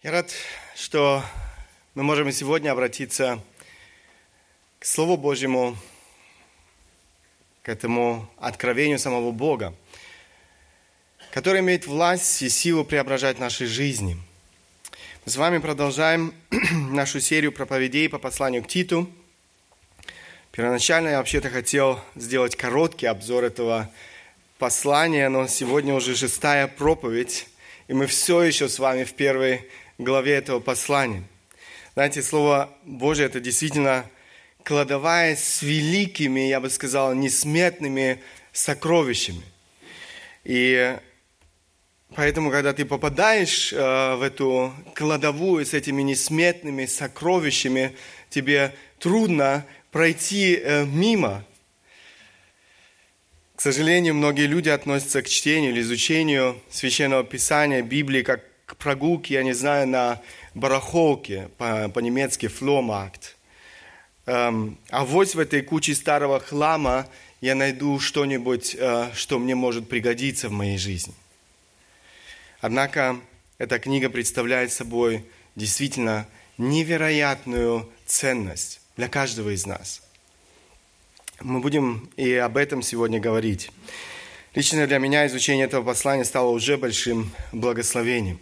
Я рад, что мы можем сегодня обратиться к Слову Божьему, к этому откровению самого Бога, который имеет власть и силу преображать наши жизни. Мы с вами продолжаем нашу серию проповедей по посланию к Титу. Первоначально я вообще-то хотел сделать короткий обзор этого послания, но сегодня уже шестая проповедь, и мы все еще с вами в первой главе этого послания. Знаете, Слово Божье – это действительно кладовая с великими, я бы сказал, несметными сокровищами. И поэтому, когда ты попадаешь э, в эту кладовую с этими несметными сокровищами, тебе трудно пройти э, мимо. К сожалению, многие люди относятся к чтению или изучению священного писания, Библии, как к прогулке, я не знаю, на барахолке, по-немецки фломакт. Эм, а вот в этой куче старого хлама я найду что-нибудь, э, что мне может пригодиться в моей жизни. Однако эта книга представляет собой действительно невероятную ценность для каждого из нас. Мы будем и об этом сегодня говорить. Лично для меня изучение этого послания стало уже большим благословением.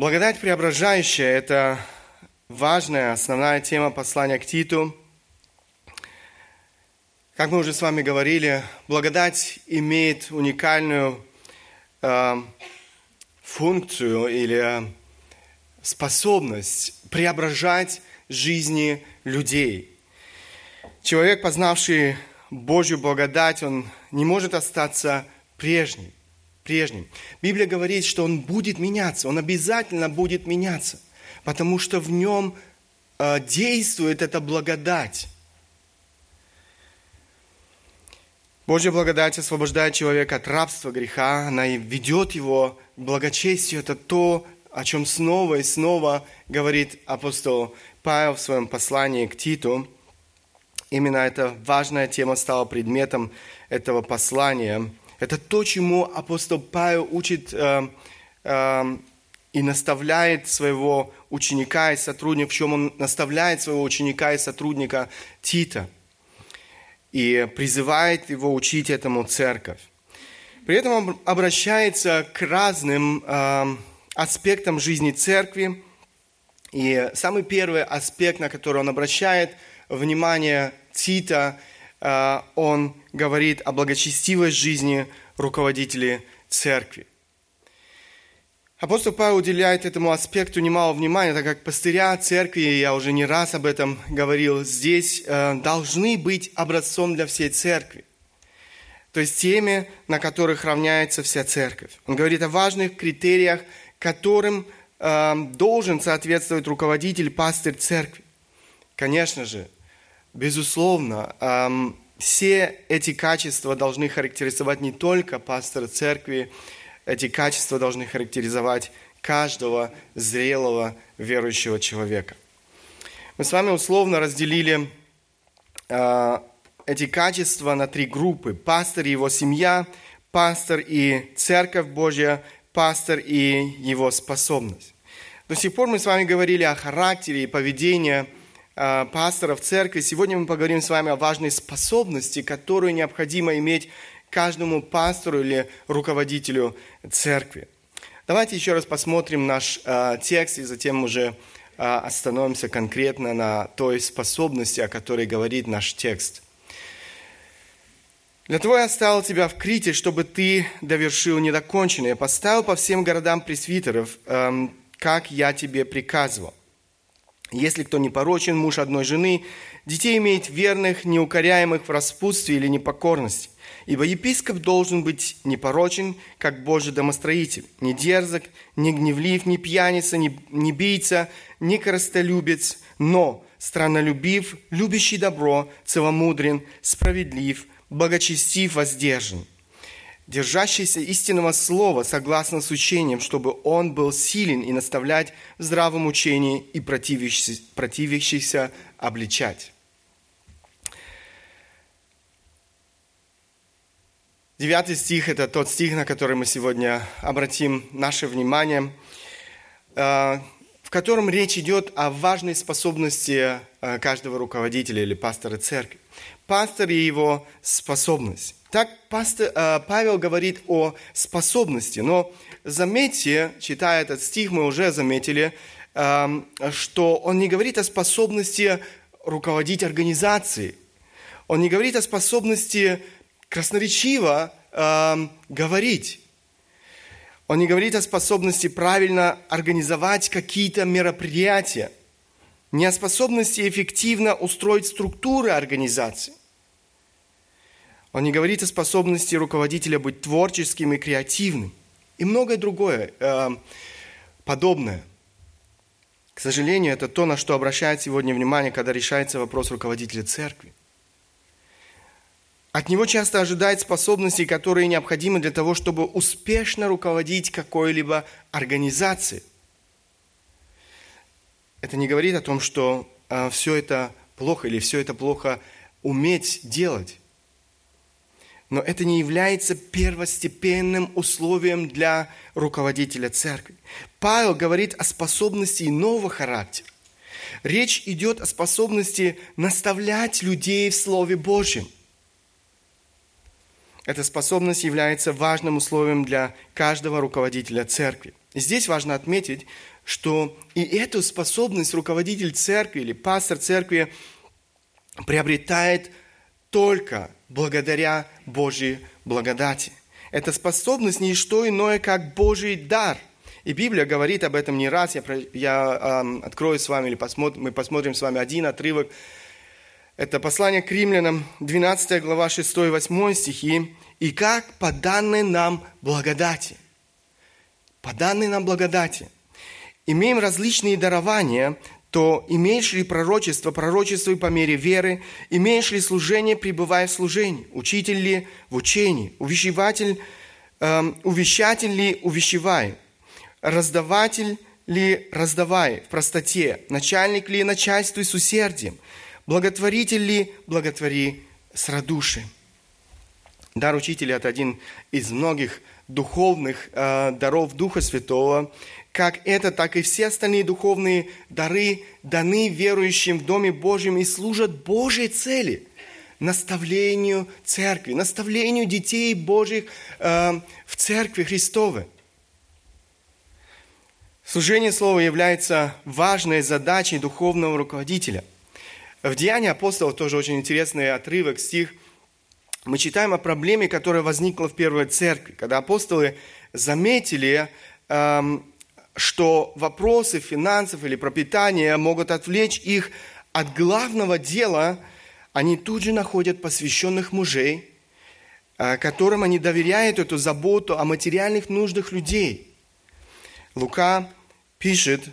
Благодать преображающая – это важная, основная тема послания к Титу. Как мы уже с вами говорили, благодать имеет уникальную э, функцию или способность преображать жизни людей. Человек, познавший Божью благодать, он не может остаться прежним прежним. Библия говорит, что он будет меняться, он обязательно будет меняться, потому что в нем э, действует эта благодать. Божья благодать освобождает человека от рабства греха, она и ведет его к благочестию. Это то, о чем снова и снова говорит апостол Павел в своем послании к Титу. Именно эта важная тема стала предметом этого послания. Это то, чему апостол Павел учит э, э, и наставляет своего ученика и сотрудника, в чем он наставляет своего ученика и сотрудника Тита и призывает его учить этому церковь. При этом он обращается к разным э, аспектам жизни церкви. И самый первый аспект, на который он обращает внимание Тита – он говорит о благочестивой жизни руководителей церкви. Апостол Павел уделяет этому аспекту немало внимания, так как пастыря церкви, я уже не раз об этом говорил, здесь э, должны быть образцом для всей церкви. То есть теми, на которых равняется вся церковь. Он говорит о важных критериях, которым э, должен соответствовать руководитель, пастырь церкви. Конечно же, Безусловно, все эти качества должны характеризовать не только пастора церкви, эти качества должны характеризовать каждого зрелого верующего человека. Мы с вами условно разделили а, эти качества на три группы. Пастор и его семья, пастор и церковь Божья, пастор и его способность. До сих пор мы с вами говорили о характере и поведении – пасторов церкви. Сегодня мы поговорим с вами о важной способности, которую необходимо иметь каждому пастору или руководителю церкви. Давайте еще раз посмотрим наш э, текст и затем уже э, остановимся конкретно на той способности, о которой говорит наш текст. «Для того я оставил тебя в Крите, чтобы ты довершил недоконченное, поставил по всем городам пресвитеров, э, как я тебе приказывал. Если кто не порочен, муж одной жены, детей имеет верных, неукоряемых в распутстве или непокорности. Ибо епископ должен быть непорочен, как Божий домостроитель, не дерзок, не гневлив, не пьяница, не, не бийца, не коростолюбец, но страннолюбив, любящий добро, целомудрен, справедлив, благочестив, воздержан – держащийся истинного слова согласно с учением, чтобы он был силен и наставлять в здравом учении и противящийся, противящийся обличать. Девятый стих – это тот стих, на который мы сегодня обратим наше внимание, э, в котором речь идет о важной способности э, каждого руководителя или пастора церкви. Пастор и его способность. Так пастор, э, Павел говорит о способности, но заметьте, читая этот стих, мы уже заметили, что он не говорит о способности руководить организацией, он не говорит о способности красноречиво э, говорить. Он не говорит о способности правильно организовать какие-то мероприятия, не о способности эффективно устроить структуры организации. Он не говорит о способности руководителя быть творческим и креативным. И многое другое э, подобное. К сожалению, это то, на что обращает сегодня внимание, когда решается вопрос руководителя церкви. От него часто ожидают способности, которые необходимы для того, чтобы успешно руководить какой-либо организацией. Это не говорит о том, что э, все это плохо или все это плохо уметь делать. Но это не является первостепенным условием для руководителя церкви. Павел говорит о способности иного характера. Речь идет о способности наставлять людей в Слове Божьем – эта способность является важным условием для каждого руководителя церкви. Здесь важно отметить, что и эту способность руководитель церкви или пастор церкви приобретает только благодаря Божьей благодати. Эта способность не что иное, как Божий дар. И Библия говорит об этом не раз. Я, я э, открою с вами, или посмотрим, мы посмотрим с вами один отрывок это послание к римлянам, 12 глава, 6 и 8 стихи. «И как по данной нам благодати». По данной нам благодати. Имеем различные дарования, то имеешь ли пророчество, пророчествуй по мере веры, имеешь ли служение, пребывая в служении, учитель ли в учении, увещеватель, э, увещатель ли увещевай, раздаватель ли раздавай в простоте, начальник ли начальствуй с усердием, Благотворитель ли, благотвори с радушием. Дар учителя – это один из многих духовных э, даров Духа Святого. Как это, так и все остальные духовные дары даны верующим в Доме Божьем и служат Божьей цели – наставлению церкви, наставлению детей Божьих э, в церкви Христовой. Служение Слова является важной задачей духовного руководителя – в Деянии апостолов тоже очень интересный отрывок, стих. Мы читаем о проблеме, которая возникла в первой церкви, когда апостолы заметили, эм, что вопросы финансов или пропитания могут отвлечь их от главного дела, они тут же находят посвященных мужей, э, которым они доверяют эту заботу о материальных нуждах людей. Лука пишет,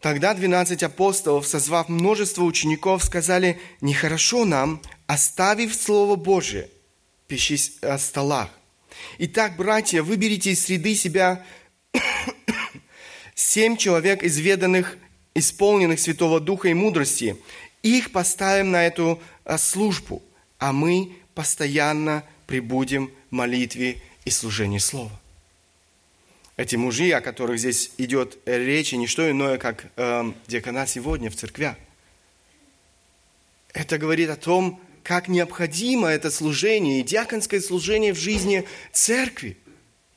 Тогда двенадцать апостолов, созвав множество учеников, сказали, нехорошо нам, оставив Слово Божие, пищись о столах. Итак, братья, выберите из среды себя семь человек изведанных, исполненных Святого Духа и мудрости. Их поставим на эту а, службу, а мы постоянно прибудем в молитве и служении Слова эти мужи, о которых здесь идет речь, и не что иное, как э, диакона сегодня в церквях. Это говорит о том, как необходимо это служение и диаконское служение в жизни церкви.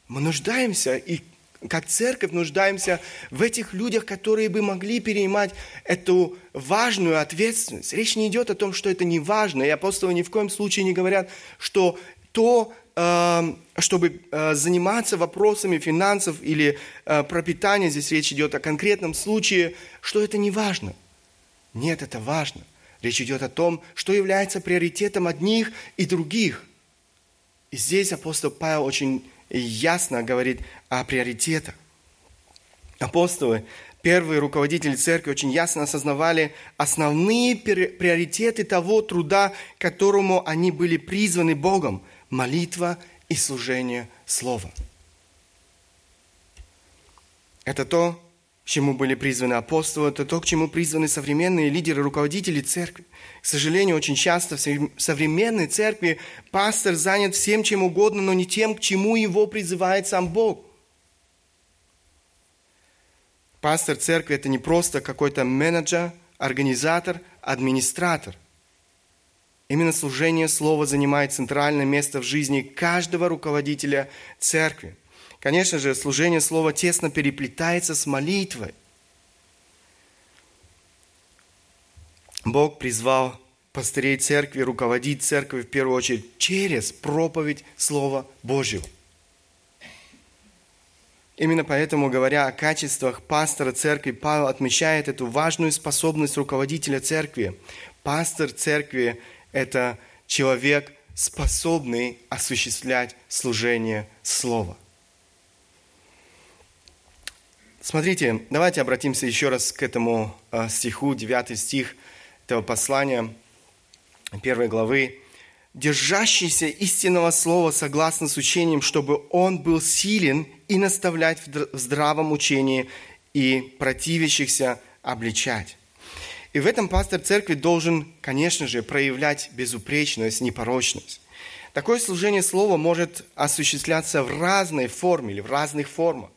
Мы нуждаемся, и как церковь нуждаемся в этих людях, которые бы могли перенимать эту важную ответственность. Речь не идет о том, что это не важно, и апостолы ни в коем случае не говорят, что то, Эм, чтобы э, заниматься вопросами финансов или э, пропитания, здесь речь идет о конкретном случае, что это не важно. Нет, это важно. Речь идет о том, что является приоритетом одних и других. И здесь апостол Павел очень ясно говорит о приоритетах. Апостолы, первые руководители церкви очень ясно осознавали основные приоритеты того труда, которому они были призваны Богом – молитва и служение Слова. Это то, к чему были призваны апостолы, это то, к чему призваны современные лидеры, руководители церкви. К сожалению, очень часто в современной церкви пастор занят всем чем угодно, но не тем, к чему его призывает сам Бог. Пастор церкви – это не просто какой-то менеджер, организатор, администратор. Именно служение слова занимает центральное место в жизни каждого руководителя церкви. Конечно же, служение слова тесно переплетается с молитвой. Бог призвал пастырей церкви руководить церковью в первую очередь через проповедь Слова Божьего. Именно поэтому, говоря о качествах пастора церкви, Павел отмечает эту важную способность руководителя церкви. Пастор церкви – это человек, способный осуществлять служение Слова. Смотрите, давайте обратимся еще раз к этому а, стиху, 9 стих этого послания, первой главы. «Держащийся истинного слова согласно с учением, чтобы он был силен и наставлять в здравом учении, и противящихся обличать». И в этом пастор церкви должен, конечно же, проявлять безупречность, непорочность. Такое служение слова может осуществляться в разной форме или в разных формах.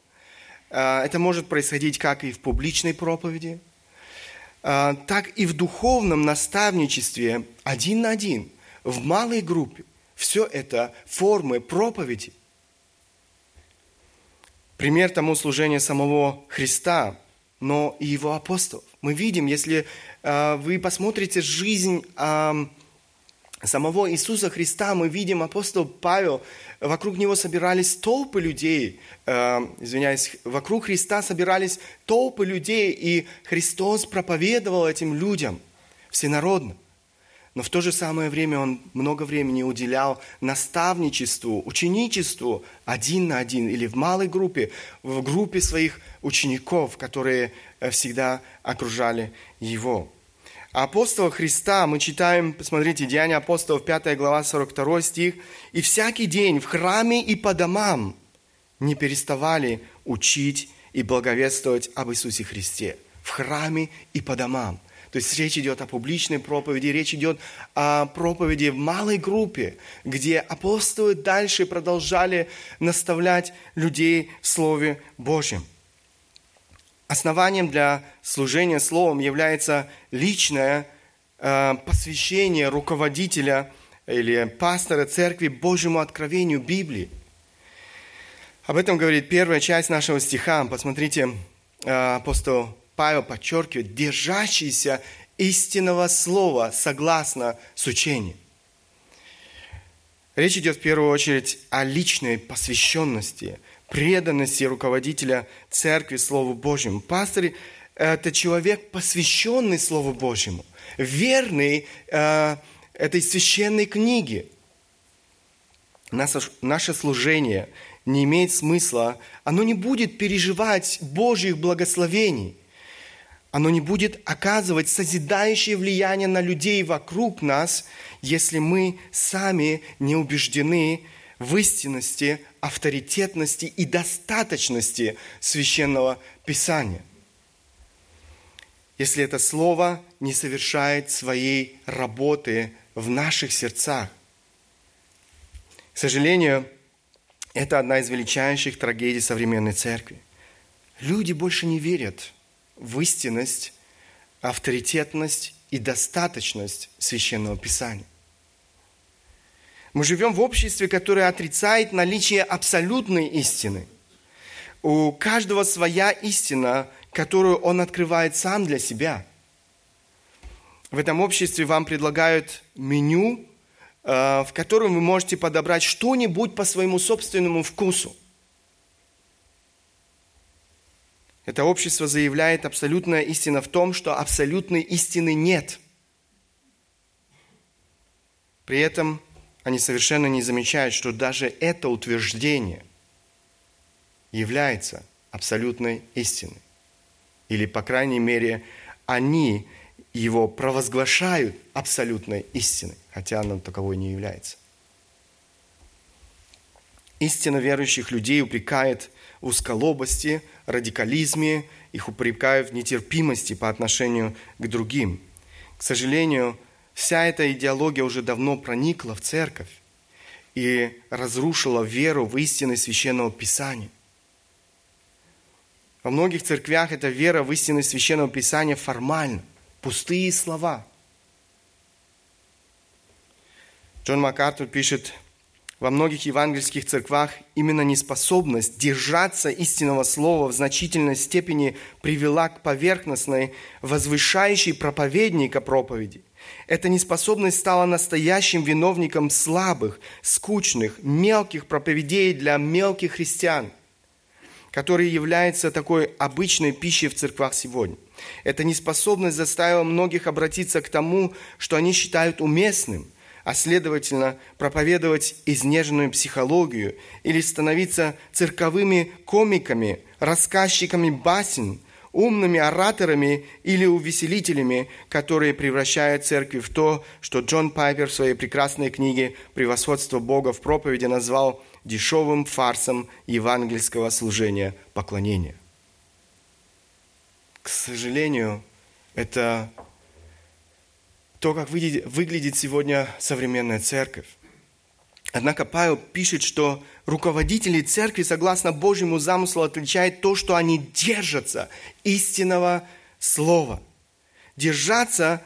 А, это может происходить как и в публичной проповеди, а, так и в духовном наставничестве один на один, в малой группе. Все это формы проповеди. Пример тому служения самого Христа, но и его апостолов. Мы видим, если а, вы посмотрите жизнь самого Иисуса Христа, мы видим апостол Павел, вокруг него собирались толпы людей, э, извиняюсь, вокруг Христа собирались толпы людей, и Христос проповедовал этим людям всенародно. Но в то же самое время он много времени уделял наставничеству, ученичеству один на один или в малой группе, в группе своих учеников, которые э, всегда окружали его. Апостола Христа мы читаем, посмотрите, Деяния апостолов, 5 глава, 42 стих. «И всякий день в храме и по домам не переставали учить и благовествовать об Иисусе Христе». В храме и по домам. То есть речь идет о публичной проповеди, речь идет о проповеди в малой группе, где апостолы дальше продолжали наставлять людей в Слове Божьем. Основанием для служения Словом является личное э, посвящение руководителя или пастора церкви Божьему откровению Библии. Об этом говорит первая часть нашего стиха. Посмотрите, э, апостол Павел подчеркивает, держащийся истинного слова согласно с учением. Речь идет в первую очередь о личной посвященности – преданности руководителя церкви Слову Божьему. Пастор – это человек, посвященный Слову Божьему, верный э, этой священной книге. Наше, наше служение не имеет смысла, оно не будет переживать Божьих благословений, оно не будет оказывать созидающее влияние на людей вокруг нас, если мы сами не убеждены в истинности, авторитетности и достаточности священного писания. Если это слово не совершает своей работы в наших сердцах. К сожалению, это одна из величайших трагедий современной церкви. Люди больше не верят в истинность, авторитетность и достаточность священного писания. Мы живем в обществе, которое отрицает наличие абсолютной истины. У каждого своя истина, которую он открывает сам для себя. В этом обществе вам предлагают меню, э, в котором вы можете подобрать что-нибудь по своему собственному вкусу. Это общество заявляет абсолютная истина в том, что абсолютной истины нет. При этом они совершенно не замечают, что даже это утверждение является абсолютной истиной. Или, по крайней мере, они его провозглашают абсолютной истиной, хотя оно таковой не является. Истина верующих людей упрекает узколобости, радикализме, их упрекают в нетерпимости по отношению к другим. К сожалению, вся эта идеология уже давно проникла в церковь и разрушила веру в истины Священного Писания. Во многих церквях эта вера в истины Священного Писания формальна, пустые слова. Джон МакАртур пишет, во многих евангельских церквах именно неспособность держаться истинного слова в значительной степени привела к поверхностной, возвышающей проповедника проповеди. Эта неспособность стала настоящим виновником слабых, скучных, мелких проповедей для мелких христиан, которые являются такой обычной пищей в церквах сегодня. Эта неспособность заставила многих обратиться к тому, что они считают уместным – а следовательно проповедовать изнеженную психологию или становиться цирковыми комиками, рассказчиками басен, умными ораторами или увеселителями, которые превращают церковь в то, что Джон Пайпер в своей прекрасной книге «Превосходство Бога в проповеди» назвал дешевым фарсом евангельского служения поклонения. К сожалению, это то, как выглядит сегодня современная церковь. Однако Павел пишет, что руководители церкви, согласно Божьему замыслу, отличают то, что они держатся истинного слова. Держаться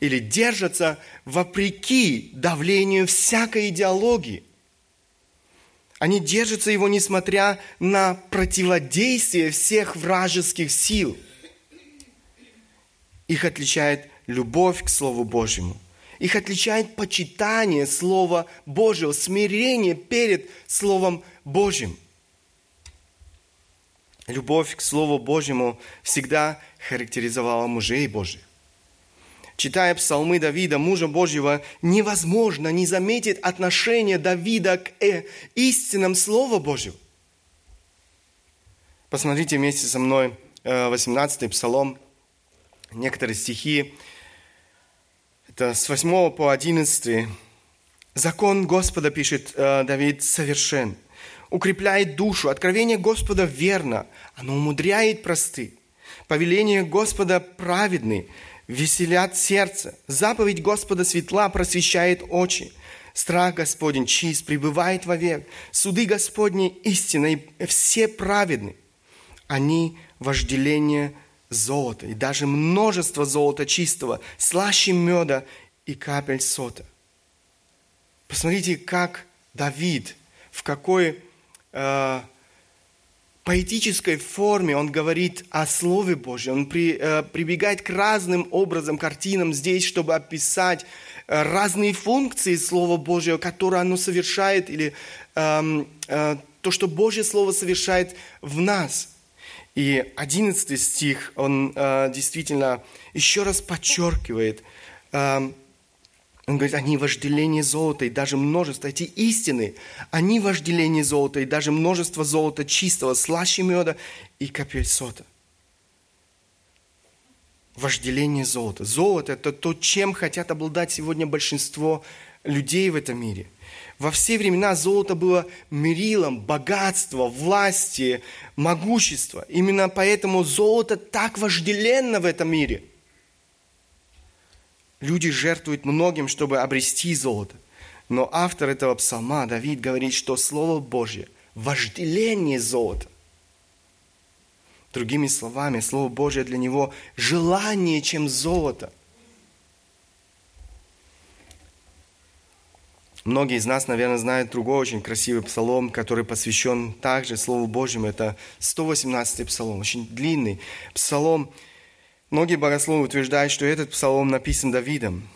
или держатся вопреки давлению всякой идеологии. Они держатся его, несмотря на противодействие всех вражеских сил. Их отличает любовь к Слову Божьему. Их отличает почитание Слова Божьего, смирение перед Словом Божьим. Любовь к Слову Божьему всегда характеризовала мужей Божьих. Читая псалмы Давида, мужа Божьего, невозможно не заметить отношение Давида к э, истинам Слова Божьего. Посмотрите вместе со мной 18-й э, псалом, некоторые стихи это с 8 по 11. Закон Господа, пишет э, Давид, совершен. Укрепляет душу. Откровение Господа верно. Оно умудряет просты. Повеление Господа праведны. Веселят сердце. Заповедь Господа светла просвещает очи. Страх Господень чист, пребывает вовек. Суды Господни истинны, все праведны. Они вожделение золота, и даже множество золота чистого, слаще меда и капель сота. Посмотрите, как Давид, в какой э, поэтической форме он говорит о Слове Божьем. Он при, э, прибегает к разным образом, картинам здесь, чтобы описать э, разные функции Слова Божьего, которые оно совершает, или э, э, то, что Божье Слово совершает в нас – и одиннадцатый стих, он э, действительно еще раз подчеркивает, э, он говорит, они вожделение золота и даже множество, эти истины, они вожделение золота и даже множество золота чистого, слаще меда и капель сота. Вожделение золота. Золото – это то, чем хотят обладать сегодня большинство людей в этом мире. Во все времена золото было мерилом богатства, власти, могущества. Именно поэтому золото так вожделенно в этом мире. Люди жертвуют многим, чтобы обрести золото. Но автор этого псалма, Давид, говорит, что Слово Божье – вожделение золота. Другими словами, Слово Божье для него – желание, чем золото – Многие из нас, наверное, знают другой очень красивый псалом, который посвящен также Слову Божьему. Это 118-й псалом, очень длинный псалом. Многие богословы утверждают, что этот псалом написан Давидом.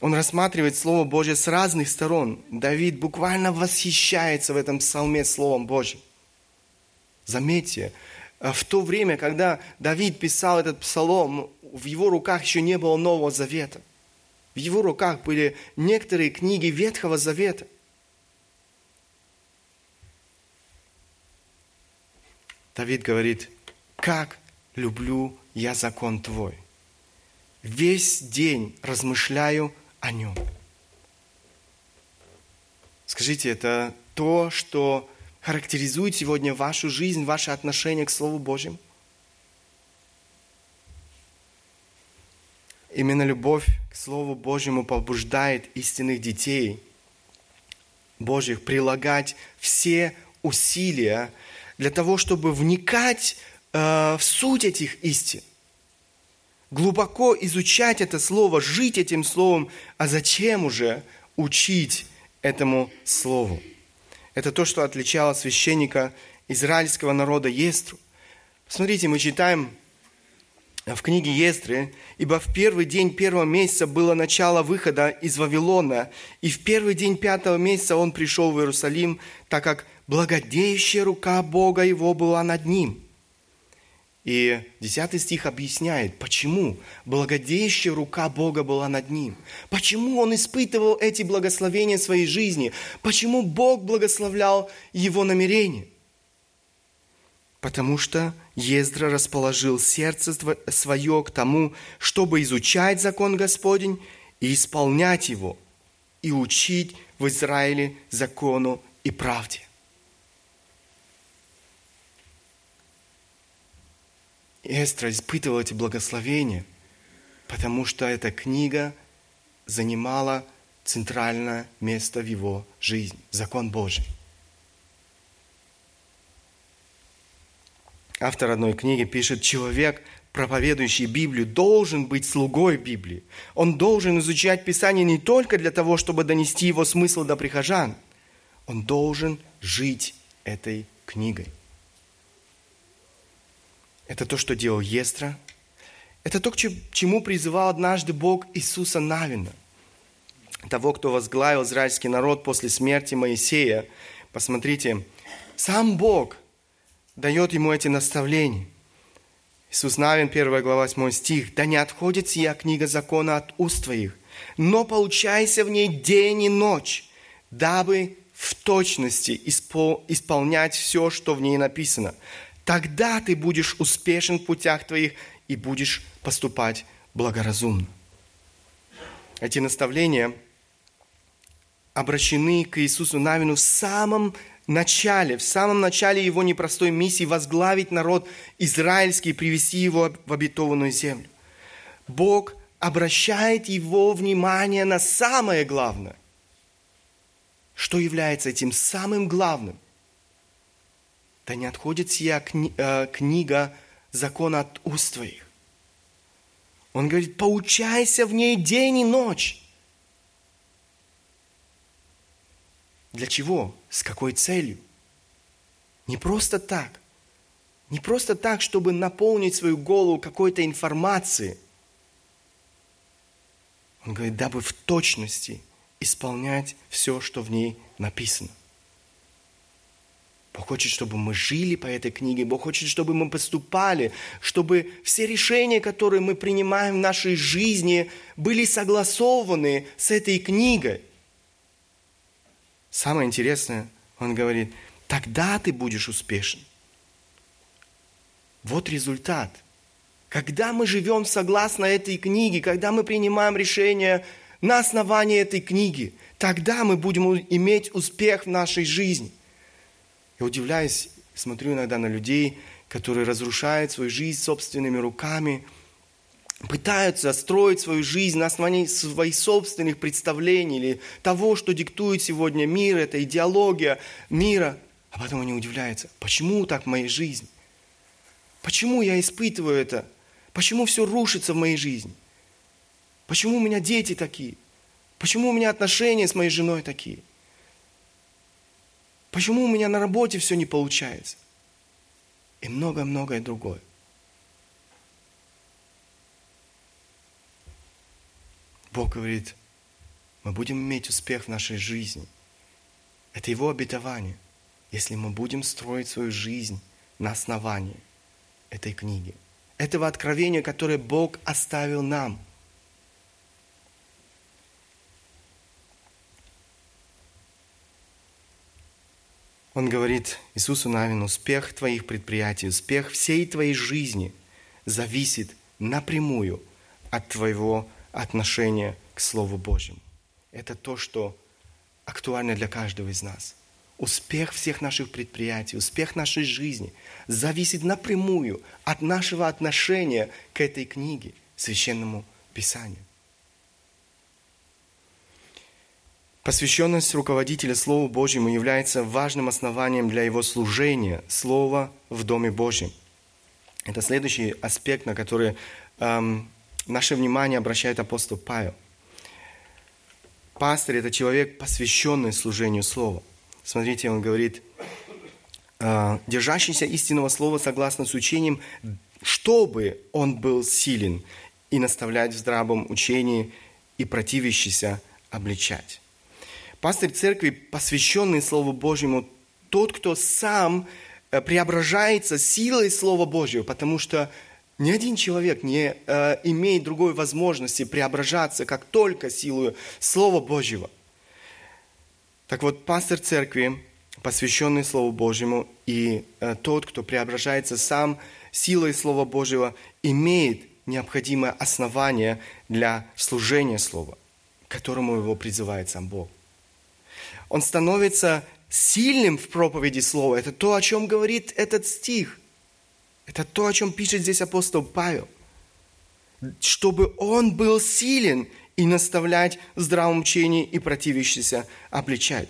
Он рассматривает Слово Божье с разных сторон. Давид буквально восхищается в этом псалме Словом Божьим. Заметьте, в то время, когда Давид писал этот псалом, в его руках еще не было Нового Завета – в его руках были некоторые книги Ветхого Завета. Давид говорит, как люблю я закон Твой. Весь день размышляю о нем. Скажите, это то, что характеризует сегодня вашу жизнь, ваше отношение к Слову Божьему? Именно любовь к Слову Божьему побуждает истинных детей Божьих прилагать все усилия для того, чтобы вникать э, в суть этих истин. Глубоко изучать это Слово, жить этим Словом, а зачем уже учить этому Слову? Это то, что отличало священника израильского народа Естру. Смотрите, мы читаем в книге Естры, «Ибо в первый день первого месяца было начало выхода из Вавилона, и в первый день пятого месяца он пришел в Иерусалим, так как благодеющая рука Бога его была над ним». И 10 стих объясняет, почему благодеющая рука Бога была над ним. Почему он испытывал эти благословения в своей жизни. Почему Бог благословлял его намерения. Потому что Ездра расположил сердце свое к тому, чтобы изучать закон Господень и исполнять его, и учить в Израиле закону и правде. Эстра испытывал эти благословения, потому что эта книга занимала центральное место в его жизни, закон Божий. Автор одной книги пишет, человек, проповедующий Библию, должен быть слугой Библии. Он должен изучать Писание не только для того, чтобы донести его смысл до прихожан. Он должен жить этой книгой. Это то, что делал Естра. Это то, к чему призывал однажды Бог Иисуса Навина, того, кто возглавил израильский народ после смерти Моисея. Посмотрите, сам Бог дает ему эти наставления. Иисус Навин, 1 глава, 8 стих. «Да не отходит сия книга закона от уст твоих, но получайся в ней день и ночь, дабы в точности исполнять все, что в ней написано. Тогда ты будешь успешен в путях твоих и будешь поступать благоразумно. Эти наставления обращены к Иисусу Навину в самом начале, в самом начале его непростой миссии возглавить народ израильский и привести его в обетованную землю. Бог обращает его внимание на самое главное. Что является этим самым главным? да не отходит сия кни, э, книга закона от уст твоих. Он говорит, поучайся в ней день и ночь. Для чего? С какой целью? Не просто так. Не просто так, чтобы наполнить свою голову какой-то информацией. Он говорит, дабы в точности исполнять все, что в ней написано. Бог хочет, чтобы мы жили по этой книге. Бог хочет, чтобы мы поступали, чтобы все решения, которые мы принимаем в нашей жизни, были согласованы с этой книгой. Самое интересное, он говорит, тогда ты будешь успешен. Вот результат. Когда мы живем согласно этой книге, когда мы принимаем решения на основании этой книги, тогда мы будем иметь успех в нашей жизни – я удивляюсь, смотрю иногда на людей, которые разрушают свою жизнь собственными руками, пытаются строить свою жизнь на основании своих собственных представлений или того, что диктует сегодня мир, это идеология мира. А потом они удивляются, почему так в моей жизни? Почему я испытываю это? Почему все рушится в моей жизни? Почему у меня дети такие? Почему у меня отношения с моей женой такие? Почему у меня на работе все не получается? И многое-многое другое. Бог говорит, мы будем иметь успех в нашей жизни. Это Его обетование, если мы будем строить свою жизнь на основании этой книги, этого откровения, которое Бог оставил нам – Он говорит Иисусу Навин, успех твоих предприятий, успех всей твоей жизни зависит напрямую от твоего отношения к Слову Божьему. Это то, что актуально для каждого из нас. успех всех наших предприятий, успех нашей жизни зависит напрямую от нашего отношения к этой книге, Священному Писанию. Посвященность руководителя Слову Божьему является важным основанием для его служения Слова в Доме Божьем. Это следующий аспект, на который эм, наше внимание обращает апостол Павел. Пастырь – это человек, посвященный служению Слова. Смотрите, он говорит, э, держащийся истинного Слова согласно с учением, чтобы он был силен и наставлять в здравом учении и противящийся обличать. Пастырь церкви, посвященный Слову Божьему, тот, кто сам э, преображается силой Слова Божьего, потому что ни один человек не э, имеет другой возможности преображаться, как только силою Слова Божьего. Так вот, пастор церкви, посвященный Слову Божьему, и э, тот, кто преображается сам силой Слова Божьего, имеет необходимое основание для служения Слова, к которому его призывает сам Бог он становится сильным в проповеди Слова. Это то, о чем говорит этот стих. Это то, о чем пишет здесь апостол Павел. Чтобы он был силен и наставлять в здравом учении и противящийся обличать.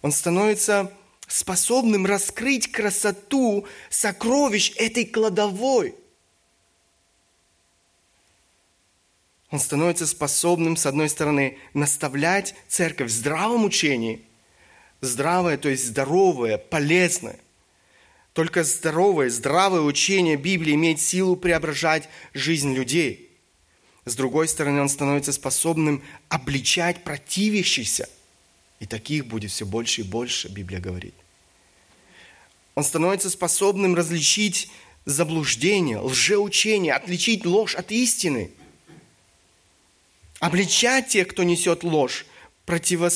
Он становится способным раскрыть красоту сокровищ этой кладовой. Он становится способным, с одной стороны, наставлять церковь в здравом учении. Здравое, то есть здоровое, полезное. Только здоровое, здравое учение Библии имеет силу преображать жизнь людей. С другой стороны, он становится способным обличать противящихся. И таких будет все больше и больше, Библия говорит. Он становится способным различить заблуждение, лжеучение, отличить ложь от истины – обличать тех, кто несет ложь, противо,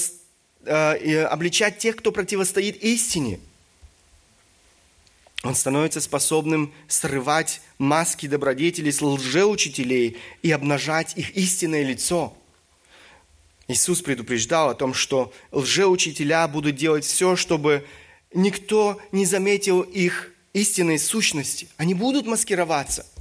э, обличать тех, кто противостоит истине. Он становится способным срывать маски добродетелей с лжеучителей и обнажать их истинное лицо. Иисус предупреждал о том, что лжеучителя будут делать все, чтобы никто не заметил их истинной сущности. Они будут маскироваться –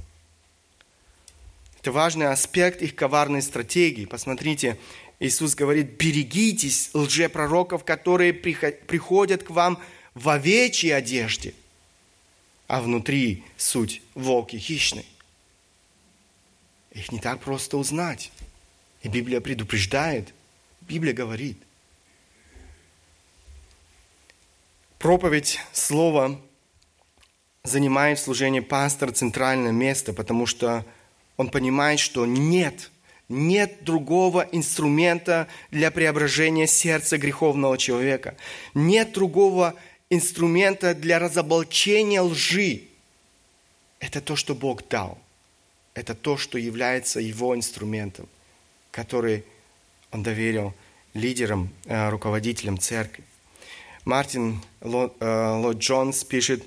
это важный аспект их коварной стратегии. Посмотрите, Иисус говорит, берегитесь лжепророков, которые приходят к вам в овечьей одежде, а внутри суть волки хищные. Их не так просто узнать. И Библия предупреждает, Библия говорит. Проповедь Слова занимает в служении пастора центральное место, потому что он понимает, что нет, нет другого инструмента для преображения сердца греховного человека. Нет другого инструмента для разоблачения лжи. Это то, что Бог дал. Это то, что является его инструментом, который он доверил лидерам, э, руководителям церкви. Мартин Ло, э, Джонс пишет,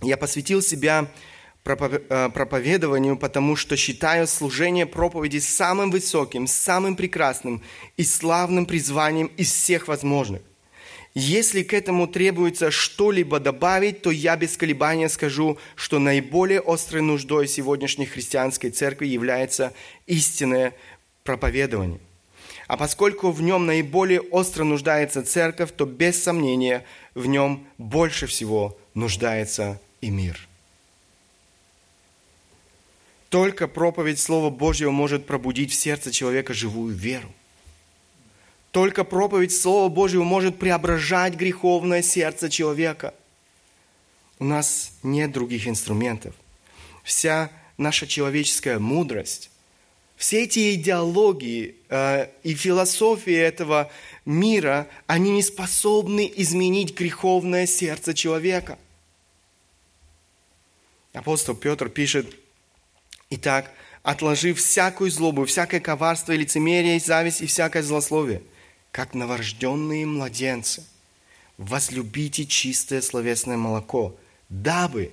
«Я посвятил себя Э, проповедованию, потому что считаю служение проповеди самым высоким, самым прекрасным и славным призванием из всех возможных. Если к этому требуется что-либо добавить, то я без колебания скажу, что наиболее острой нуждой сегодняшней христианской церкви является истинное проповедование. А поскольку в нем наиболее остро нуждается церковь, то без сомнения в нем больше всего нуждается и мир. Только проповедь Слова Божьего может пробудить в сердце человека живую веру. Только проповедь Слова Божьего может преображать греховное сердце человека. У нас нет других инструментов. Вся наша человеческая мудрость, все эти идеологии э, и философии этого мира, они не способны изменить греховное сердце человека. Апостол Петр пишет Итак, отложив всякую злобу, всякое коварство и лицемерие, и зависть, и всякое злословие, как новорожденные младенцы, возлюбите чистое словесное молоко, дабы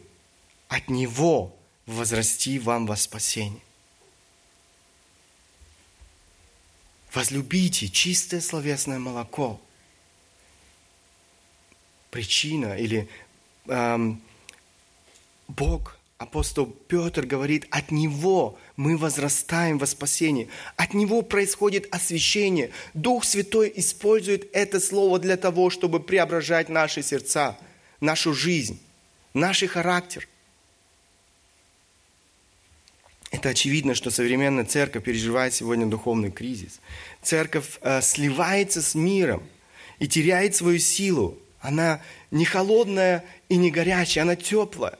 от него возрасти вам во спасение. Возлюбите чистое словесное молоко. причина или эм, Бог, апостол Петр говорит, от Него мы возрастаем во спасении. От Него происходит освящение. Дух Святой использует это слово для того, чтобы преображать наши сердца, нашу жизнь, наш характер. Это очевидно, что современная церковь переживает сегодня духовный кризис. Церковь э, сливается с миром и теряет свою силу. Она не холодная и не горячая, она теплая.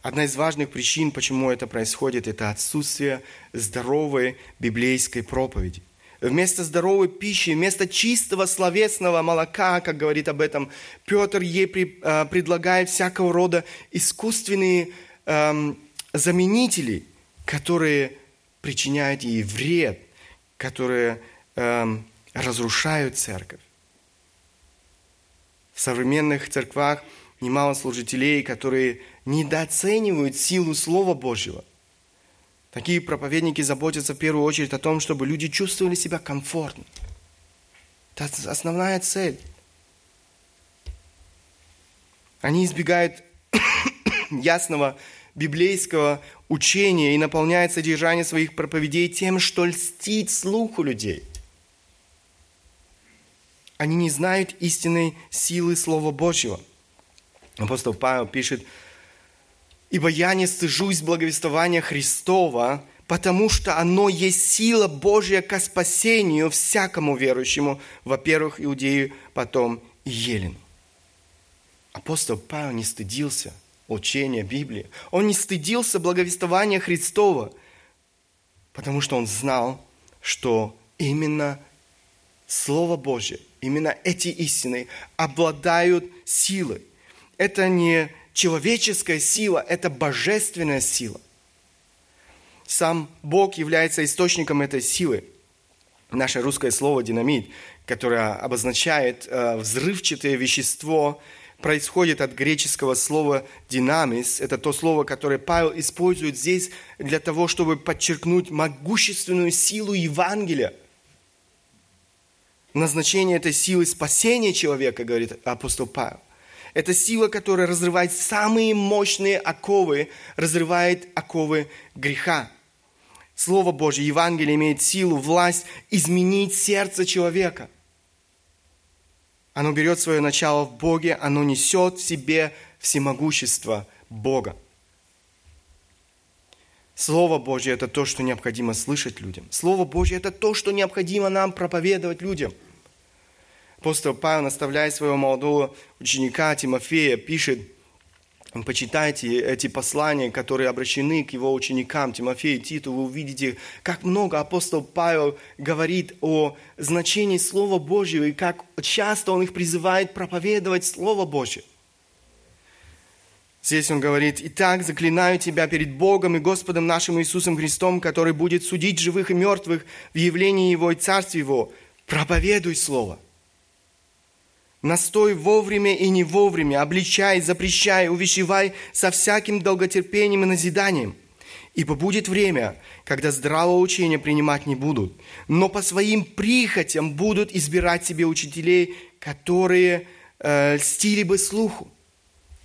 Одна из важных причин, почему это происходит, это отсутствие здоровой библейской проповеди. Вместо здоровой пищи, вместо чистого словесного молока, как говорит об этом Петр, ей э, предлагает всякого рода искусственные эм, заменители, которые причиняют ей вред, которые эм, разрушают церковь. В современных церквах немало служителей, которые недооценивают силу Слова Божьего. Такие проповедники заботятся в первую очередь о том, чтобы люди чувствовали себя комфортно. Это основная цель. Они избегают ясного библейского учения и наполняют содержание своих проповедей тем, что льстит слуху людей. Они не знают истинной силы Слова Божьего. Апостол Павел пишет, «Ибо я не стыжусь благовествования Христова, потому что оно есть сила Божья ко спасению всякому верующему, во-первых, иудею, потом и елену». Апостол Павел не стыдился – учения Библии. Он не стыдился благовествования Христова, потому что он знал, что именно Слово Божье, именно эти истины обладают силой. Это не человеческая сила, это божественная сила. Сам Бог является источником этой силы. Наше русское слово «динамит», которое обозначает э, взрывчатое вещество, происходит от греческого слова «динамис». Это то слово, которое Павел использует здесь для того, чтобы подчеркнуть могущественную силу Евангелия. Назначение этой силы спасения человека, говорит апостол Павел. Это сила, которая разрывает самые мощные оковы, разрывает оковы греха. Слово Божье, Евангелие имеет силу, власть изменить сердце человека – оно берет свое начало в Боге, оно несет в себе всемогущество Бога. Слово Божье – это то, что необходимо слышать людям. Слово Божье – это то, что необходимо нам проповедовать людям. Апостол Павел, наставляя своего молодого ученика Тимофея, пишет – Почитайте эти послания, которые обращены к его ученикам, Тимофею, Титу, вы увидите, как много апостол Павел говорит о значении Слова Божьего и как часто он их призывает проповедовать Слово Божье. Здесь он говорит, «Итак, заклинаю тебя перед Богом и Господом нашим Иисусом Христом, который будет судить живых и мертвых в явлении Его и Царстве Его, проповедуй Слово». Настой вовремя и не вовремя, обличай, запрещай, увещевай со всяким долготерпением и назиданием. Ибо будет время, когда здравого учения принимать не будут, но по своим прихотям будут избирать себе учителей, которые э, льстили бы слуху.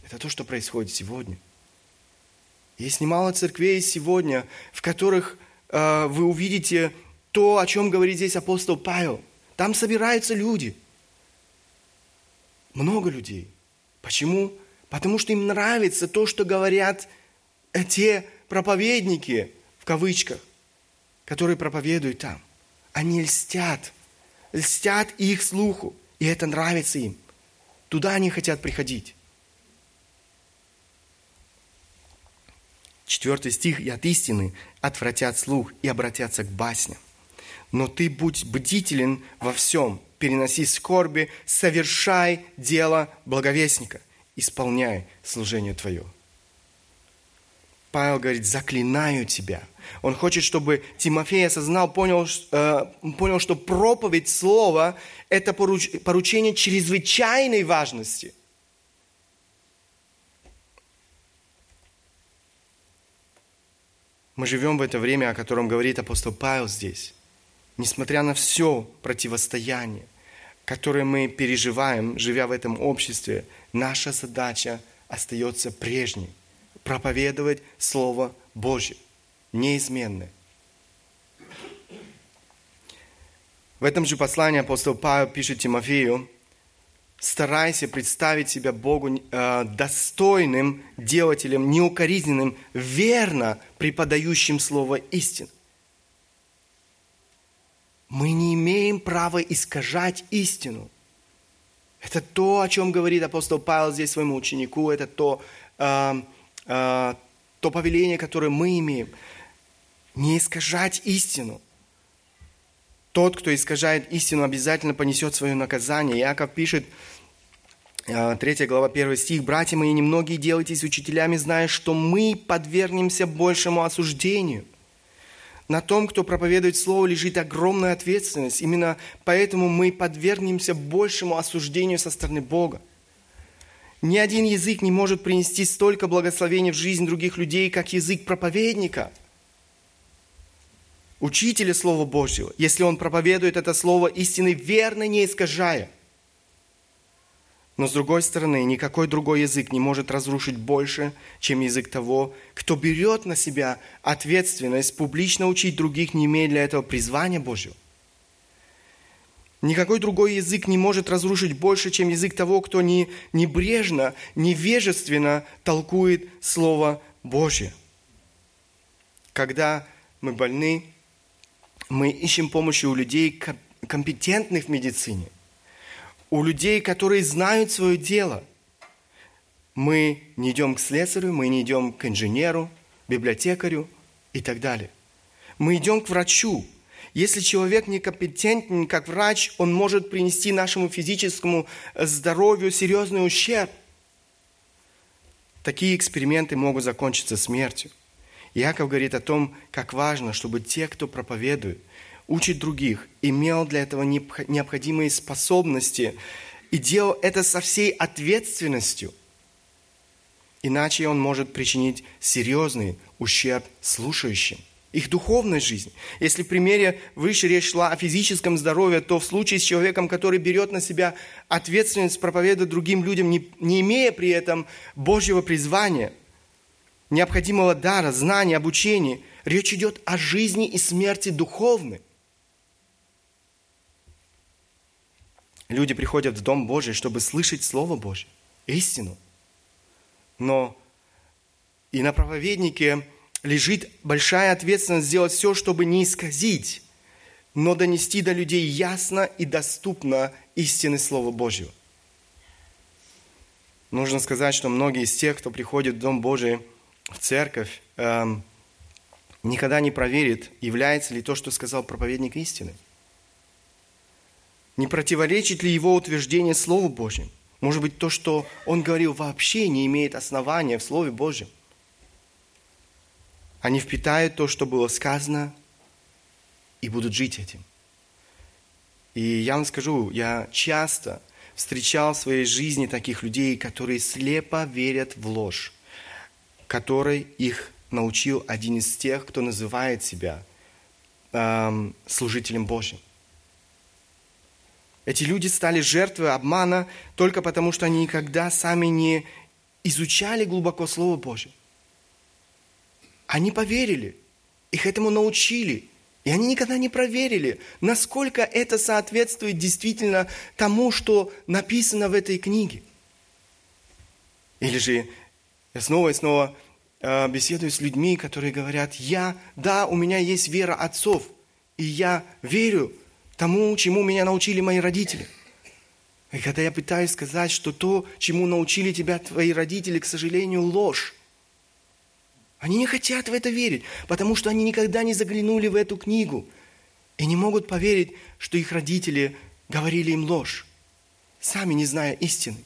Это то, что происходит сегодня. Есть немало церквей сегодня, в которых э, вы увидите то, о чем говорит здесь апостол Павел. Там собираются люди – много людей. Почему? Потому что им нравится то, что говорят те проповедники, в кавычках, которые проповедуют там. Они льстят, льстят их слуху, и это нравится им. Туда они хотят приходить. Четвертый стих. «И от истины отвратят слух и обратятся к басням. Но ты будь бдителен во всем, переноси скорби, совершай дело благовестника, исполняй служение твое. Павел говорит, заклинаю тебя. Он хочет, чтобы Тимофей осознал, понял, э, понял что проповедь слова – это поручение чрезвычайной важности. Мы живем в это время, о котором говорит апостол Павел здесь. Несмотря на все противостояние, которые мы переживаем, живя в этом обществе, наша задача остается прежней – проповедовать Слово Божье, неизменное. В этом же послании апостол Павел пишет Тимофею, старайся представить себя Богу э, достойным делателем, неукоризненным, верно преподающим Слово истины. Мы не имеем права искажать истину. Это то, о чем говорит апостол Павел здесь своему ученику, это то, э, э, то повеление, которое мы имеем. Не искажать истину. Тот, кто искажает истину, обязательно понесет свое наказание. Яков пишет, 3 э, глава, 1 стих, «Братья мои, немногие делайтесь учителями, зная, что мы подвергнемся большему осуждению». На том, кто проповедует Слово, лежит огромная ответственность. Именно поэтому мы подвергнемся большему осуждению со стороны Бога. Ни один язык не может принести столько благословений в жизнь других людей, как язык проповедника, учителя Слова Божьего, если он проповедует это Слово истины верно, не искажая – но с другой стороны, никакой другой язык не может разрушить больше, чем язык того, кто берет на себя ответственность публично учить других, не имея для этого призвания Божьего. Никакой другой язык не может разрушить больше, чем язык того, кто не, небрежно, невежественно толкует Слово Божье. Когда мы больны, мы ищем помощи у людей, компетентных в медицине – у людей, которые знают свое дело. Мы не идем к слесарю, мы не идем к инженеру, библиотекарю и так далее. Мы идем к врачу. Если человек некомпетентен как врач, он может принести нашему физическому здоровью серьезный ущерб. Такие эксперименты могут закончиться смертью. Яков говорит о том, как важно, чтобы те, кто проповедует – учит других, имел для этого необходимые способности и делал это со всей ответственностью. Иначе он может причинить серьезный ущерб слушающим их духовной жизни. Если в примере выше речь шла о физическом здоровье, то в случае с человеком, который берет на себя ответственность проповедовать другим людям, не, не имея при этом Божьего призвания, необходимого дара, знания, обучения, речь идет о жизни и смерти духовной. Люди приходят в Дом Божий, чтобы слышать Слово Божье, истину. Но и на проповеднике лежит большая ответственность сделать все, чтобы не исказить, но донести до людей ясно и доступно истины Слова Божьего. Нужно сказать, что многие из тех, кто приходит в Дом Божий, в церковь, эм, никогда не проверит, является ли то, что сказал проповедник истины. Не противоречит ли его утверждение Слову Божьему? Может быть, то, что он говорил, вообще не имеет основания в Слове Божьем. Они впитают то, что было сказано, и будут жить этим. И я вам скажу, я часто встречал в своей жизни таких людей, которые слепо верят в ложь, которой их научил один из тех, кто называет себя эм, служителем Божьим. Эти люди стали жертвой обмана только потому, что они никогда сами не изучали глубоко Слово Божье. Они поверили, их этому научили, и они никогда не проверили, насколько это соответствует действительно тому, что написано в этой книге. Или же я снова и снова э, беседую с людьми, которые говорят, я, да, у меня есть вера отцов, и я верю, тому, чему меня научили мои родители. И когда я пытаюсь сказать, что то, чему научили тебя твои родители, к сожалению, ложь, они не хотят в это верить, потому что они никогда не заглянули в эту книгу и не могут поверить, что их родители говорили им ложь, сами не зная истины.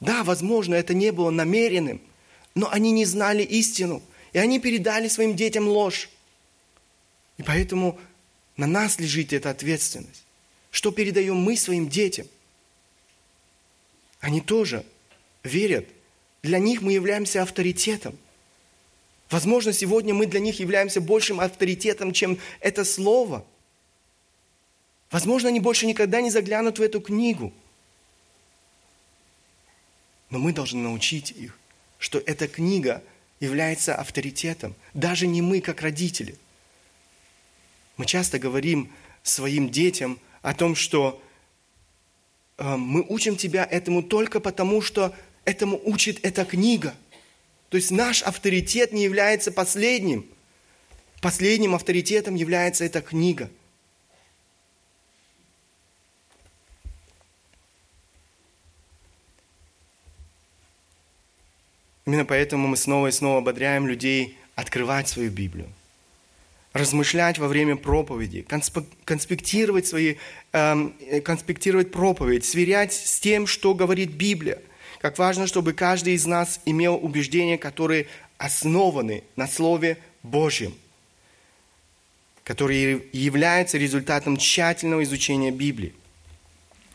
Да, возможно, это не было намеренным, но они не знали истину, и они передали своим детям ложь. И поэтому на нас лежит эта ответственность. Что передаем мы своим детям? Они тоже верят. Для них мы являемся авторитетом. Возможно, сегодня мы для них являемся большим авторитетом, чем это слово. Возможно, они больше никогда не заглянут в эту книгу. Но мы должны научить их, что эта книга является авторитетом. Даже не мы, как родители. Мы часто говорим своим детям о том, что э, мы учим тебя этому только потому, что этому учит эта книга. То есть наш авторитет не является последним. Последним авторитетом является эта книга – Именно поэтому мы снова и снова ободряем людей открывать свою Библию, размышлять во время проповеди, конспектировать, свои, эм, э, конспектировать проповедь, сверять с тем, что говорит Библия. Как важно, чтобы каждый из нас имел убеждения, которые основаны на Слове Божьем, которые являются результатом тщательного изучения Библии.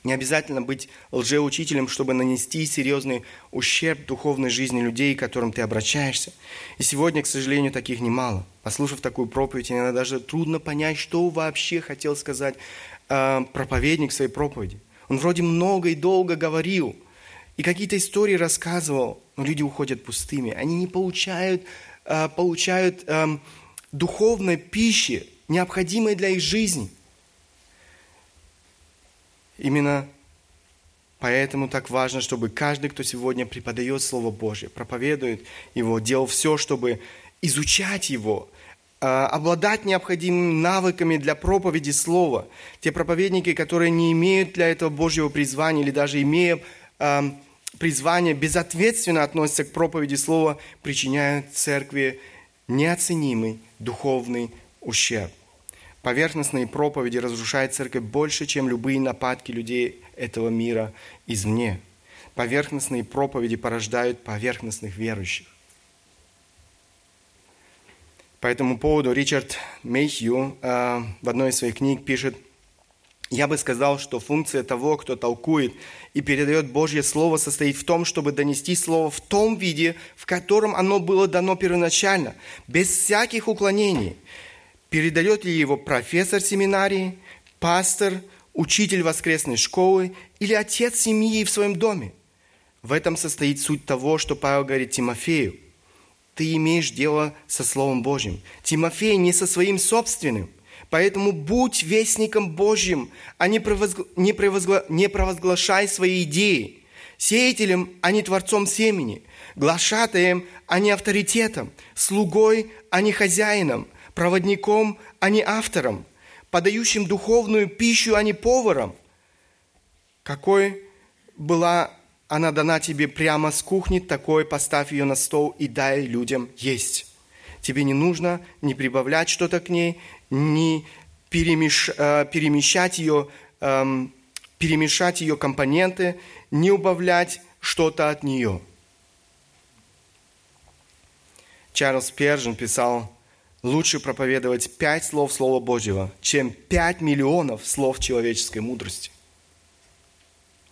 Не обязательно быть лжеучителем, чтобы нанести серьезный ущерб духовной жизни людей, к которым ты обращаешься. И сегодня, к сожалению, таких немало. Послушав такую проповедь, иногда даже трудно понять, что вообще хотел сказать э, проповедник своей проповеди. Он вроде много и долго говорил, и какие-то истории рассказывал, но люди уходят пустыми. Они не получают, э, получают э, духовной пищи, необходимой для их жизни – Именно поэтому так важно, чтобы каждый, кто сегодня преподает Слово Божье, проповедует его, делал все, чтобы изучать его, а, обладать необходимыми навыками для проповеди Слова. Те проповедники, которые не имеют для этого Божьего призвания или даже имея а, призвание, безответственно относятся к проповеди Слова, причиняют церкви неоценимый духовный ущерб. Поверхностные проповеди разрушают церковь больше, чем любые нападки людей этого мира извне. Поверхностные проповеди порождают поверхностных верующих. По этому поводу Ричард Мейхью э, в одной из своих книг пишет, «Я бы сказал, что функция того, кто толкует и передает Божье Слово, состоит в том, чтобы донести Слово в том виде, в котором оно было дано первоначально, без всяких уклонений, Передает ли его профессор семинарии, пастор, учитель воскресной школы или отец семьи в своем доме? В этом состоит суть того, что Павел говорит Тимофею. Ты имеешь дело со Словом Божьим. Тимофей не со своим собственным. Поэтому будь вестником Божьим, а не, провозгла... не, провозгла... не провозглашай свои идеи. Сеятелем, а не творцом семени. Глашатаем, а не авторитетом. Слугой, а не хозяином проводником, а не автором, подающим духовную пищу, а не поваром. Какой была она дана тебе прямо с кухни, такой поставь ее на стол и дай людям есть. Тебе не нужно не прибавлять что-то к ней, не перемеш, э, перемещать ее, эм, перемешать ее компоненты, не убавлять что-то от нее. Чарльз Пержин писал, лучше проповедовать пять слов Слова Божьего, чем пять миллионов слов человеческой мудрости.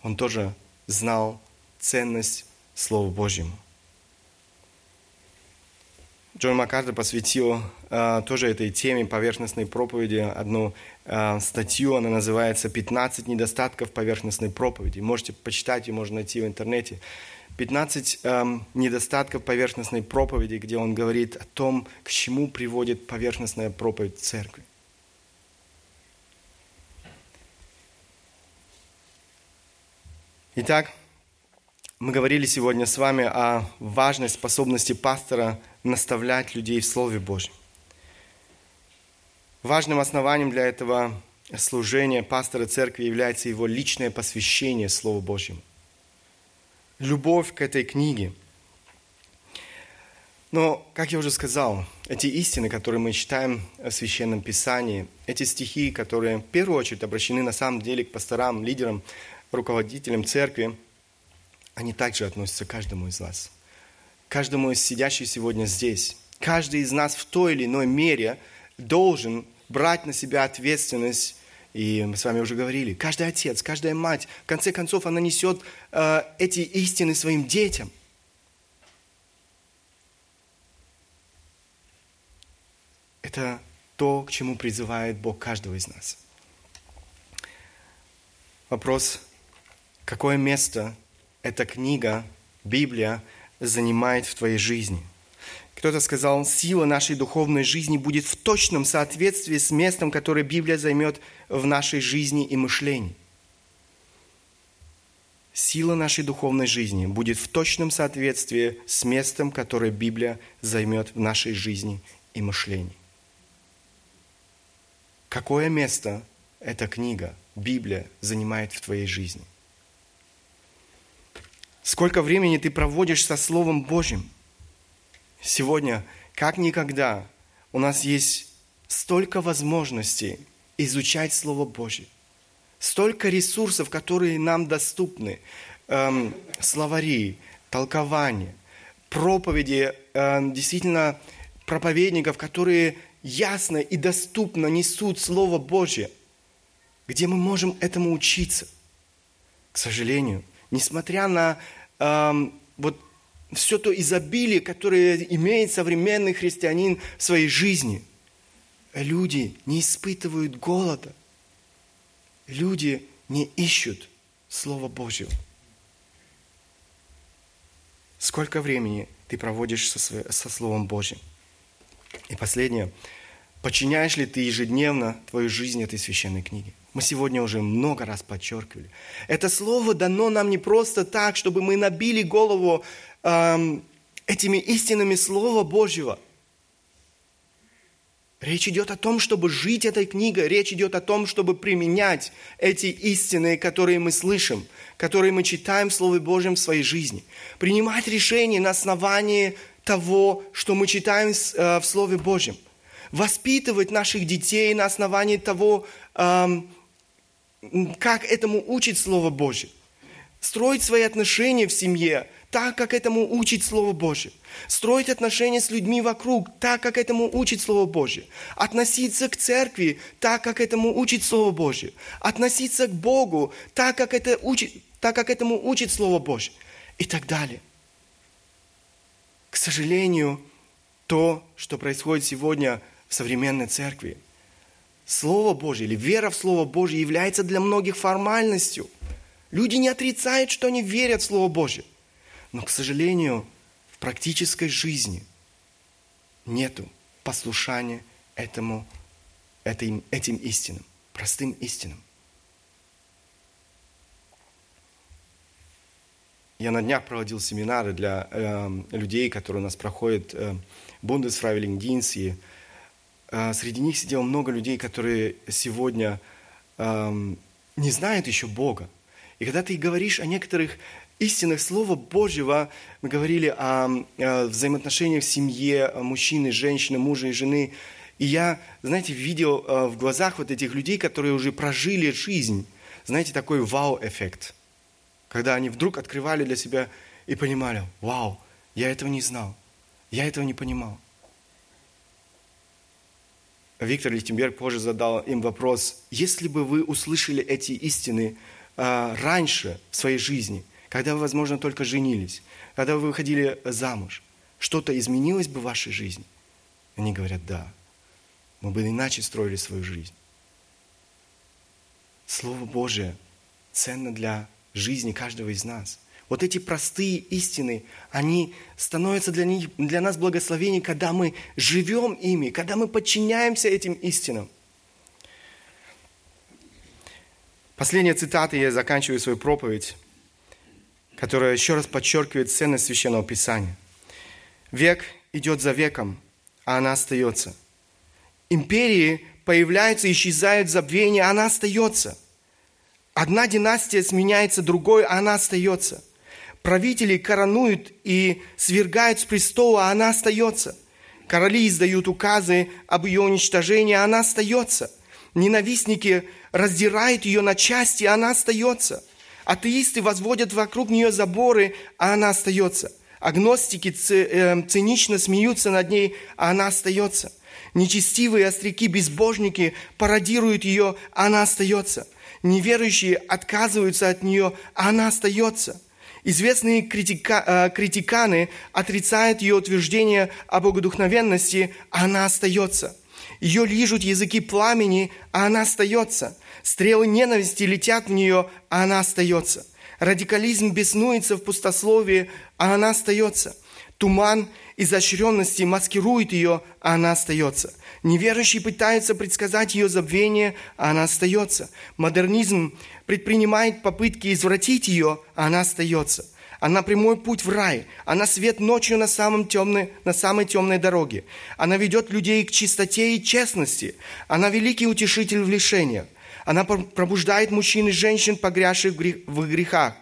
Он тоже знал ценность Слова Божьему. Джон Маккартер посвятил э, тоже этой теме поверхностной проповеди одну э, статью, она называется «15 недостатков поверхностной проповеди». Можете почитать, ее можно найти в интернете. 15 эм, недостатков поверхностной проповеди, где он говорит о том, к чему приводит поверхностная проповедь церкви. Итак, мы говорили сегодня с вами о важной способности пастора наставлять людей в Слове Божьем. Важным основанием для этого служения пастора церкви является его личное посвящение Слову Божьему – любовь к этой книге. Но, как я уже сказал, эти истины, которые мы читаем в Священном Писании, эти стихи, которые в первую очередь обращены на самом деле к пасторам, лидерам, руководителям церкви, они также относятся к каждому из нас. Каждому из сидящих сегодня здесь. Каждый из нас в той или иной мере должен брать на себя ответственность и мы с вами уже говорили, каждый отец, каждая мать, в конце концов, она несет э, эти истины своим детям. Это то, к чему призывает Бог каждого из нас. Вопрос, какое место эта книга, Библия, занимает в твоей жизни? Кто-то сказал, сила нашей духовной жизни будет в точном соответствии с местом, которое Библия займет в нашей жизни и мышлении. Сила нашей духовной жизни будет в точном соответствии с местом, которое Библия займет в нашей жизни и мышлении. Какое место эта книга, Библия, занимает в твоей жизни? Сколько времени ты проводишь со Словом Божьим? Сегодня, как никогда, у нас есть столько возможностей изучать Слово Божье, столько ресурсов, которые нам доступны, эм, словари, толкования, проповеди, эм, действительно проповедников, которые ясно и доступно несут Слово Божье, где мы можем этому учиться. К сожалению, несмотря на эм, вот все то изобилие, которое имеет современный христианин в своей жизни, люди не испытывают голода. Люди не ищут Слова Божьего. Сколько времени ты проводишь со, со Словом Божьим? И последнее. Подчиняешь ли ты ежедневно твою жизнь этой священной книге? Мы сегодня уже много раз подчеркивали. Это слово дано нам не просто так, чтобы мы набили голову этими истинами Слова Божьего. Речь идет о том, чтобы жить этой книгой. Речь идет о том, чтобы применять эти истины, которые мы слышим, которые мы читаем в Слове Божьем в своей жизни. Принимать решения на основании того, что мы читаем э, в Слове Божьем. Воспитывать наших детей на основании того, как этому учит Слово Божье. Строить свои отношения в семье так, как этому учит Слово Божье. Строить отношения с людьми вокруг так, как этому учит Слово Божье. Относиться к церкви так, как этому учит Слово Божье. Относиться к Богу так, как, это учит, так, как этому учит Слово Божье. И так далее. К сожалению, то, что происходит сегодня в современной церкви, Слово Божье или вера в Слово Божье является для многих формальностью. Люди не отрицают, что они верят в Слово Божье. Но, к сожалению, в практической жизни нету послушания этому, этим, этим истинам, простым истинам. Я на днях проводил семинары для э, людей, которые у нас проходят э, Bundesfreiwilligendienst, и э, среди них сидело много людей, которые сегодня э, не знают еще Бога. И когда ты говоришь о некоторых истинных Слова Божьего, мы говорили о, о взаимоотношениях в семье, мужчины, женщины, мужа и жены, и я, знаете, видел э, в глазах вот этих людей, которые уже прожили жизнь, знаете, такой вау-эффект – когда они вдруг открывали для себя и понимали, вау, я этого не знал, я этого не понимал. Виктор Лихтенберг позже задал им вопрос, если бы вы услышали эти истины а, раньше в своей жизни, когда вы, возможно, только женились, когда вы выходили замуж, что-то изменилось бы в вашей жизни? Они говорят, да, мы бы иначе строили свою жизнь. Слово Божие ценно для жизни каждого из нас. Вот эти простые истины, они становятся для, них, для нас благословением, когда мы живем ими, когда мы подчиняемся этим истинам. Последняя цитата, я заканчиваю свою проповедь, которая еще раз подчеркивает ценность Священного Писания. Век идет за веком, а она остается. Империи появляются, исчезают в забвении, а она остается – Одна династия сменяется другой, а она остается. Правители коронуют и свергают с престола, а она остается. Короли издают указы об ее уничтожении, а она остается. Ненавистники раздирают ее на части, а она остается. Атеисты возводят вокруг нее заборы, а она остается. Агностики эм, цинично смеются над ней, а она остается. Нечестивые остряки-безбожники пародируют ее, а она остается неверующие отказываются от нее, а она остается. Известные критика, э, критиканы отрицают ее утверждение о богодухновенности, а она остается. Ее лижут языки пламени, а она остается. Стрелы ненависти летят в нее, а она остается. Радикализм беснуется в пустословии, а она остается. Туман изощренности маскирует ее, а она остается. Неверующий пытается предсказать ее забвение, а она остается. Модернизм предпринимает попытки извратить ее, а она остается. Она прямой путь в рай. Она свет ночью на, самом темной, на самой темной дороге. Она ведет людей к чистоте и честности. Она великий утешитель в лишениях. Она пробуждает мужчин и женщин, погрязших в грехах.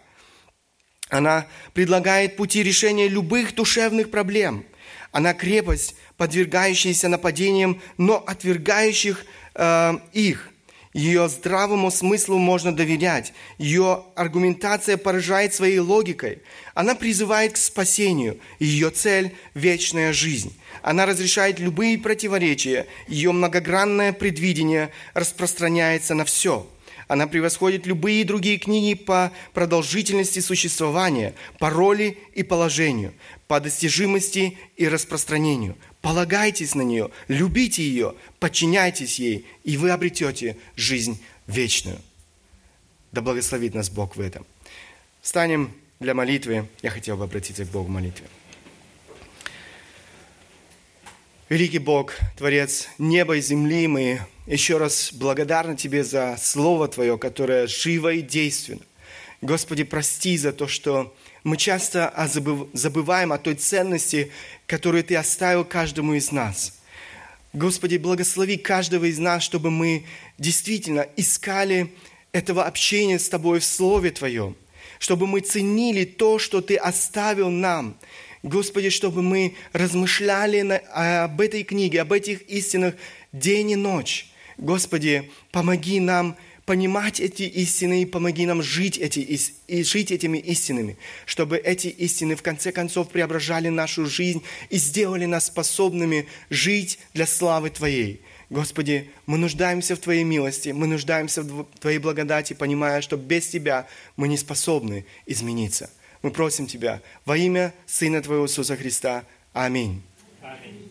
Она предлагает пути решения любых душевных проблем. Она крепость, подвергающаяся нападениям, но отвергающих э, их. Ее здравому смыслу можно доверять. Ее аргументация поражает своей логикой. Она призывает к спасению. Ее цель – вечная жизнь. Она разрешает любые противоречия. Ее многогранное предвидение распространяется на все. Она превосходит любые другие книги по продолжительности существования, по роли и положению, по достижимости и распространению. Полагайтесь на нее, любите ее, подчиняйтесь ей, и вы обретете жизнь вечную. Да благословит нас Бог в этом. Встанем для молитвы. Я хотел бы обратиться к Богу в молитве. Великий Бог, Творец неба и земли, мы еще раз благодарны Тебе за Слово Твое, которое живо и действенно. Господи, прости за то, что мы часто забываем о той ценности, которую Ты оставил каждому из нас. Господи, благослови каждого из нас, чтобы мы действительно искали этого общения с Тобой в Слове Твоем, чтобы мы ценили то, что Ты оставил нам, Господи, чтобы мы размышляли об этой книге, об этих истинах день и ночь. Господи, помоги нам понимать эти истины и помоги нам жить, эти, и жить этими истинами, чтобы эти истины в конце концов преображали нашу жизнь и сделали нас способными жить для славы Твоей. Господи, мы нуждаемся в Твоей милости, мы нуждаемся в Твоей благодати, понимая, что без Тебя мы не способны измениться. Мы просим Тебя во имя Сына Твоего Иисуса Христа. Аминь. Аминь.